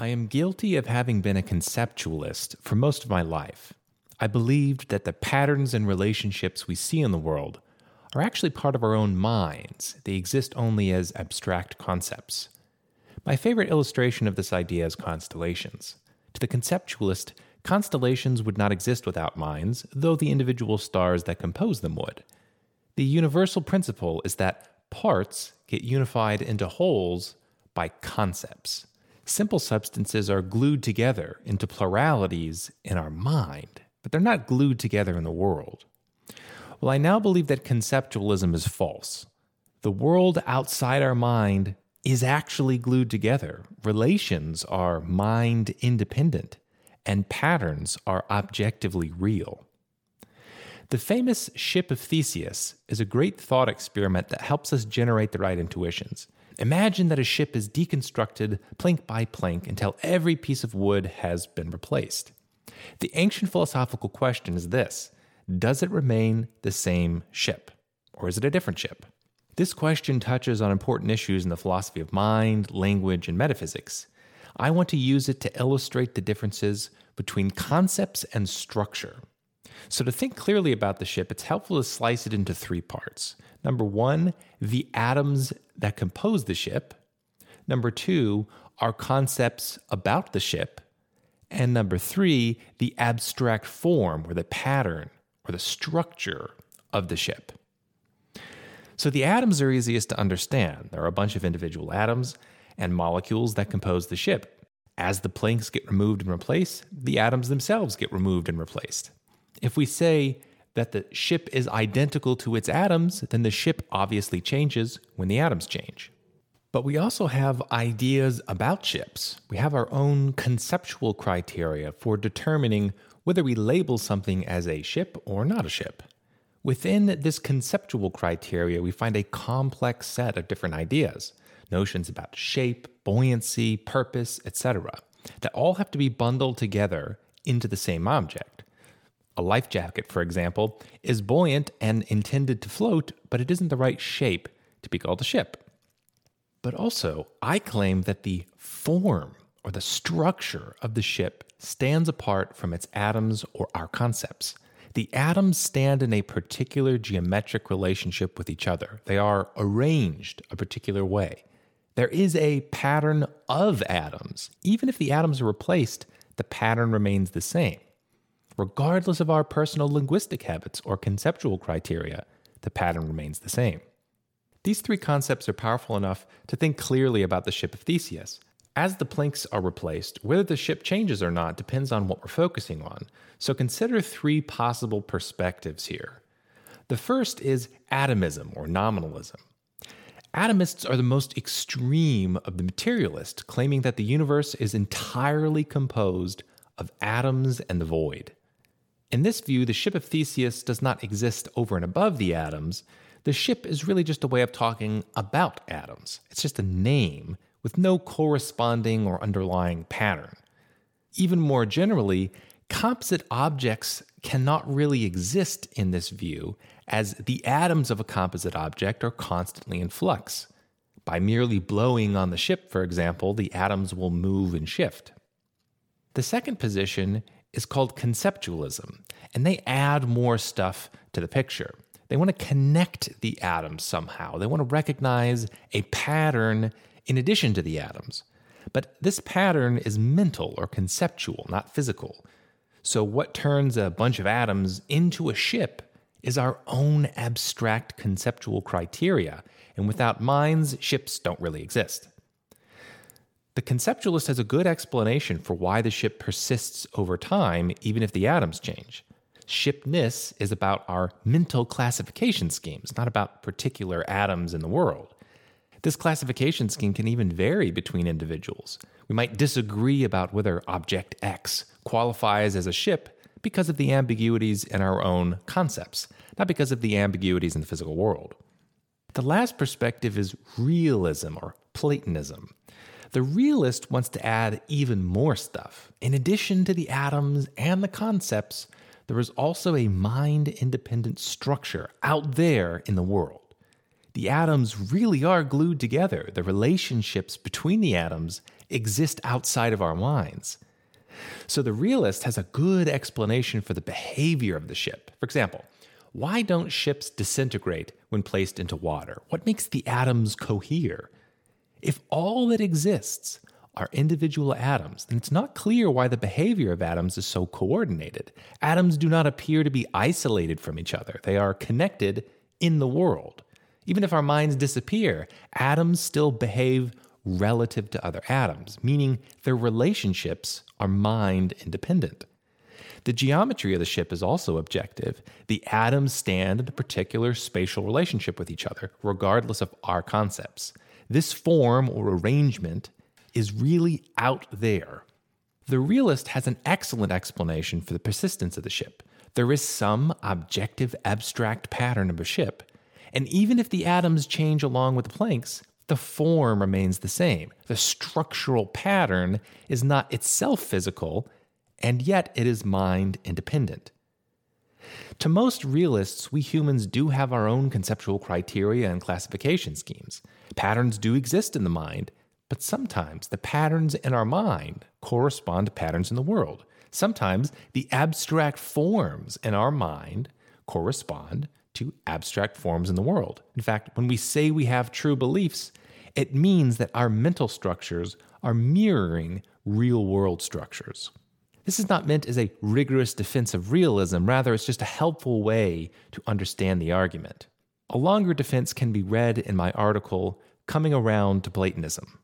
I am guilty of having been a conceptualist for most of my life. I believed that the patterns and relationships we see in the world are actually part of our own minds, they exist only as abstract concepts. My favorite illustration of this idea is constellations. To the conceptualist, constellations would not exist without minds, though the individual stars that compose them would. The universal principle is that parts get unified into wholes by concepts. Simple substances are glued together into pluralities in our mind, but they're not glued together in the world. Well, I now believe that conceptualism is false. The world outside our mind is actually glued together. Relations are mind independent, and patterns are objectively real. The famous Ship of Theseus is a great thought experiment that helps us generate the right intuitions. Imagine that a ship is deconstructed plank by plank until every piece of wood has been replaced. The ancient philosophical question is this Does it remain the same ship? Or is it a different ship? This question touches on important issues in the philosophy of mind, language, and metaphysics. I want to use it to illustrate the differences between concepts and structure. So, to think clearly about the ship, it's helpful to slice it into three parts. Number one, the atoms that compose the ship. Number two, our concepts about the ship. And number three, the abstract form or the pattern or the structure of the ship. So the atoms are easiest to understand. There are a bunch of individual atoms and molecules that compose the ship. As the planks get removed and replaced, the atoms themselves get removed and replaced. If we say that the ship is identical to its atoms, then the ship obviously changes when the atoms change. But we also have ideas about ships. We have our own conceptual criteria for determining whether we label something as a ship or not a ship. Within this conceptual criteria, we find a complex set of different ideas, notions about shape, buoyancy, purpose, etc., that all have to be bundled together into the same object. A life jacket, for example, is buoyant and intended to float, but it isn't the right shape to be called a ship. But also, I claim that the form or the structure of the ship stands apart from its atoms or our concepts. The atoms stand in a particular geometric relationship with each other. They are arranged a particular way. There is a pattern of atoms. Even if the atoms are replaced, the pattern remains the same regardless of our personal linguistic habits or conceptual criteria, the pattern remains the same. These three concepts are powerful enough to think clearly about the ship of Theseus. As the planks are replaced, whether the ship changes or not depends on what we're focusing on. So consider three possible perspectives here. The first is atomism or nominalism. Atomists are the most extreme of the materialists, claiming that the universe is entirely composed of atoms and the void. In this view, the ship of Theseus does not exist over and above the atoms. The ship is really just a way of talking about atoms. It's just a name with no corresponding or underlying pattern. Even more generally, composite objects cannot really exist in this view, as the atoms of a composite object are constantly in flux. By merely blowing on the ship, for example, the atoms will move and shift. The second position is called conceptualism, and they add more stuff to the picture. They want to connect the atoms somehow. They want to recognize a pattern in addition to the atoms. But this pattern is mental or conceptual, not physical. So, what turns a bunch of atoms into a ship is our own abstract conceptual criteria. And without minds, ships don't really exist. The conceptualist has a good explanation for why the ship persists over time, even if the atoms change. Shipness is about our mental classification schemes, not about particular atoms in the world. This classification scheme can even vary between individuals. We might disagree about whether object X qualifies as a ship because of the ambiguities in our own concepts, not because of the ambiguities in the physical world. The last perspective is realism or Platonism. The realist wants to add even more stuff. In addition to the atoms and the concepts, there is also a mind independent structure out there in the world. the atoms really are glued together. The relationships between the atoms exist outside of our minds. So the realist has a good explanation for the behavior of the ship. For example, why don't ships disintegrate when placed into water? What makes the atoms cohere? If all that exists are individual atoms, then it's not clear why the behavior of atoms is so coordinated. Atoms do not appear to be isolated from each other, they are connected in the world. Even if our minds disappear, atoms still behave relative to other atoms, meaning their relationships are mind independent. The geometry of the ship is also objective. The atoms stand in a particular spatial relationship with each other, regardless of our concepts. This form or arrangement is really out there. The realist has an excellent explanation for the persistence of the ship. There is some objective, abstract pattern of a ship, and even if the atoms change along with the planks, the form remains the same. The structural pattern is not itself physical, and yet it is mind independent. To most realists, we humans do have our own conceptual criteria and classification schemes. Patterns do exist in the mind, but sometimes the patterns in our mind correspond to patterns in the world. Sometimes the abstract forms in our mind correspond to abstract forms in the world. In fact, when we say we have true beliefs, it means that our mental structures are mirroring real world structures. This is not meant as a rigorous defense of realism, rather, it's just a helpful way to understand the argument. A longer defense can be read in my article, Coming Around to Platonism.